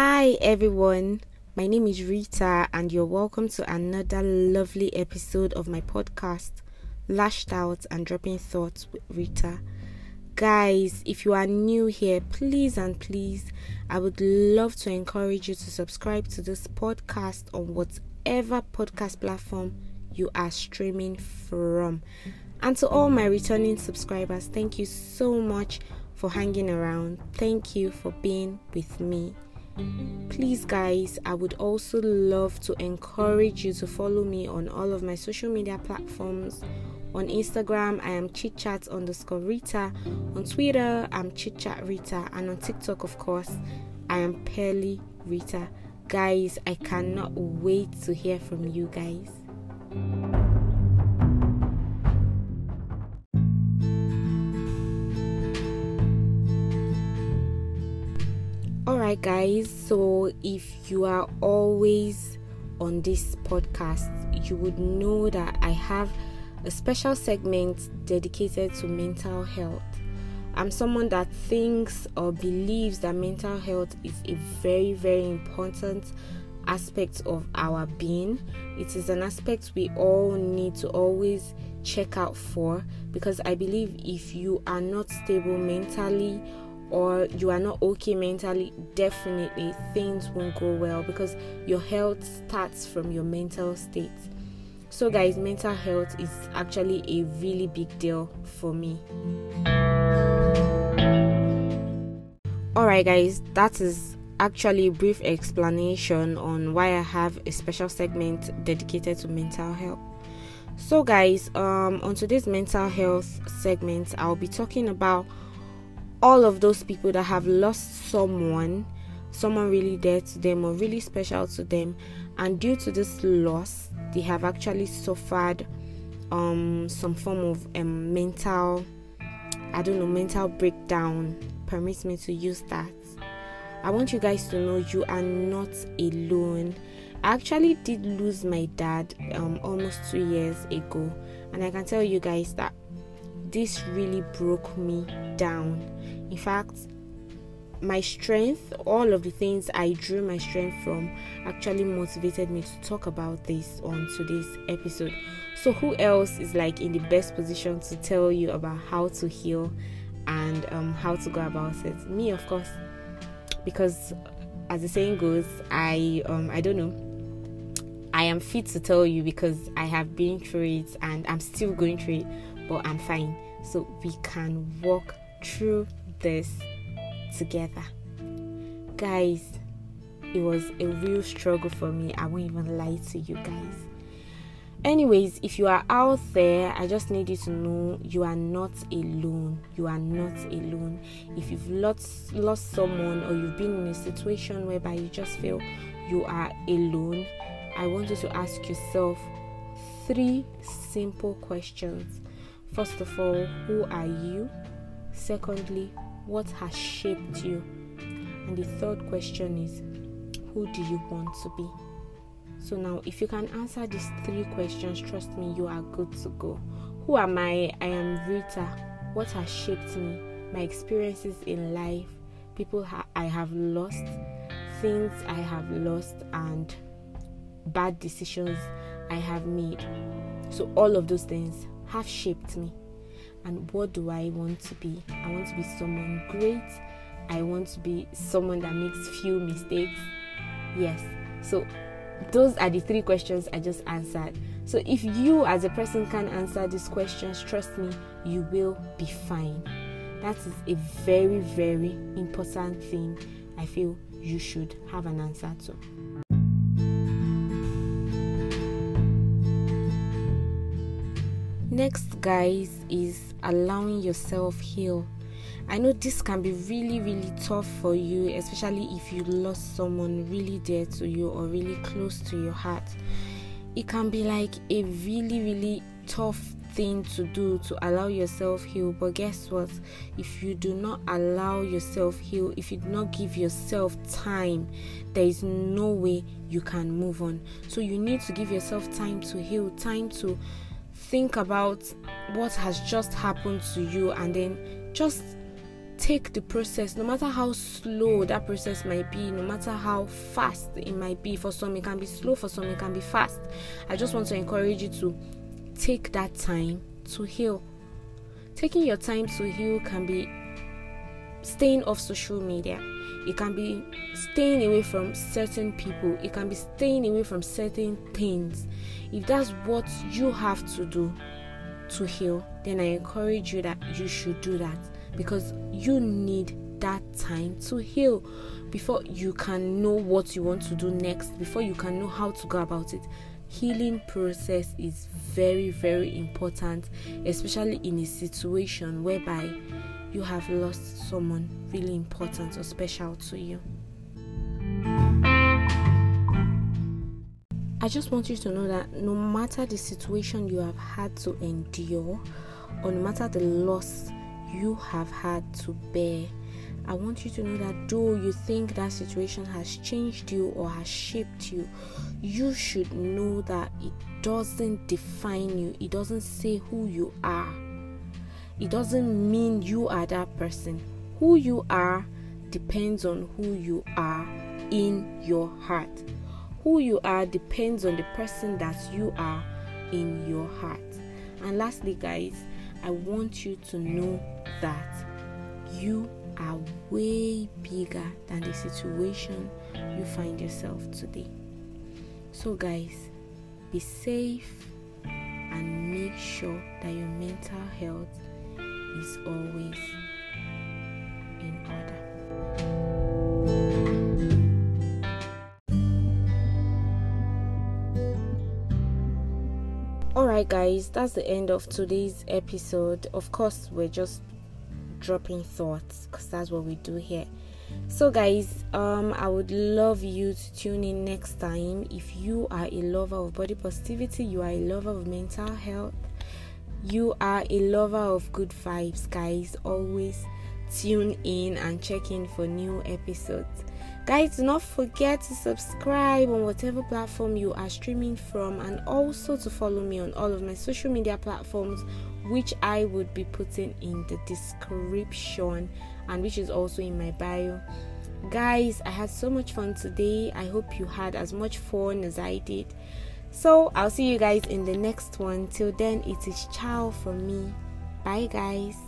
Hi everyone, my name is Rita, and you're welcome to another lovely episode of my podcast, Lashed Out and Dropping Thoughts with Rita. Guys, if you are new here, please and please, I would love to encourage you to subscribe to this podcast on whatever podcast platform you are streaming from. And to all my returning subscribers, thank you so much for hanging around. Thank you for being with me. Please, guys, I would also love to encourage you to follow me on all of my social media platforms. On Instagram, I am chitchat underscore Rita. On Twitter, I'm chitchat Rita. And on TikTok, of course, I am Pearly Rita. Guys, I cannot wait to hear from you guys. Alright, guys, so if you are always on this podcast, you would know that I have a special segment dedicated to mental health. I'm someone that thinks or believes that mental health is a very, very important aspect of our being. It is an aspect we all need to always check out for because I believe if you are not stable mentally or you are not okay mentally, definitely things won't go well because your health starts from your mental state. So, guys, mental health is actually a really big deal for me. Alright, guys, that is actually a brief explanation on why I have a special segment dedicated to mental health. So, guys, um, on today's mental health segment, I'll be talking about all of those people that have lost someone, someone really dear to them or really special to them, and due to this loss, they have actually suffered um, some form of um, mental, I don't know, mental breakdown. Permits me to use that. I want you guys to know you are not alone. I actually did lose my dad um, almost two years ago, and I can tell you guys that this really broke me down. In fact, my strength, all of the things I drew my strength from, actually motivated me to talk about this on today's episode. So, who else is like in the best position to tell you about how to heal and um, how to go about it? Me, of course, because as the saying goes, I um, I don't know. I am fit to tell you because I have been through it and I'm still going through it but I'm fine. So we can walk through this together. Guys, it was a real struggle for me. I won't even lie to you guys. Anyways, if you are out there, I just need you to know you are not alone. You are not alone. If you've lost lost someone or you've been in a situation whereby you just feel you are alone, I want you to ask yourself three simple questions. First of all, who are you? Secondly, what has shaped you? And the third question is, who do you want to be? So now, if you can answer these three questions, trust me, you are good to go. Who am I? I am Rita. What has shaped me? My experiences in life, people ha- I have lost, things I have lost, and bad decisions I have made. So, all of those things have shaped me. And what do I want to be? I want to be someone great. I want to be someone that makes few mistakes. Yes. So those are the three questions I just answered. So if you as a person can answer these questions, trust me, you will be fine. That is a very, very important thing I feel you should have an answer to. Next, guys, is allowing yourself heal. I know this can be really, really tough for you, especially if you lost someone really dear to you or really close to your heart. It can be like a really, really tough thing to do to allow yourself heal. But guess what? If you do not allow yourself heal, if you do not give yourself time, there is no way you can move on. So you need to give yourself time to heal, time to think about what has just happened to you and then just take the process no matter how slow that process might be no matter how fast it might be for some it can be slow for some it can be fast. I just want to encourage you to take that time to heal. Taking your time to heal can be staying off social media it can be staying away from certain people it can be staying away from certain things. If that's what you have to do to heal then i encourage you that you should do that because you need that time to heal before you can know what you want to do next before you can know how to go about it. Healing process is very very important especially in a situation whereby you have lost someone really important or special to you I just want you to know that no matter the situation you have had to endure, or no matter the loss you have had to bear. I want you to know that though you think that situation has changed you or has shaped you, you should know that it doesn't define you, it doesn't say who you are. It doesn't mean you are that person. Who you are depends on who you are in your heart. Who you are depends on the person that you are in your heart. And lastly, guys, I want you to know that you are way bigger than the situation you find yourself today. So, guys, be safe and make sure that your mental health is always in order. Alright, guys, that's the end of today's episode. Of course, we're just dropping thoughts because that's what we do here. So, guys, um, I would love you to tune in next time. If you are a lover of body positivity, you are a lover of mental health, you are a lover of good vibes, guys. Always tune in and check in for new episodes. Guys, do not forget to subscribe on whatever platform you are streaming from and also to follow me on all of my social media platforms, which I would be putting in the description and which is also in my bio. Guys, I had so much fun today. I hope you had as much fun as I did. So, I'll see you guys in the next one. Till then, it is ciao from me. Bye, guys.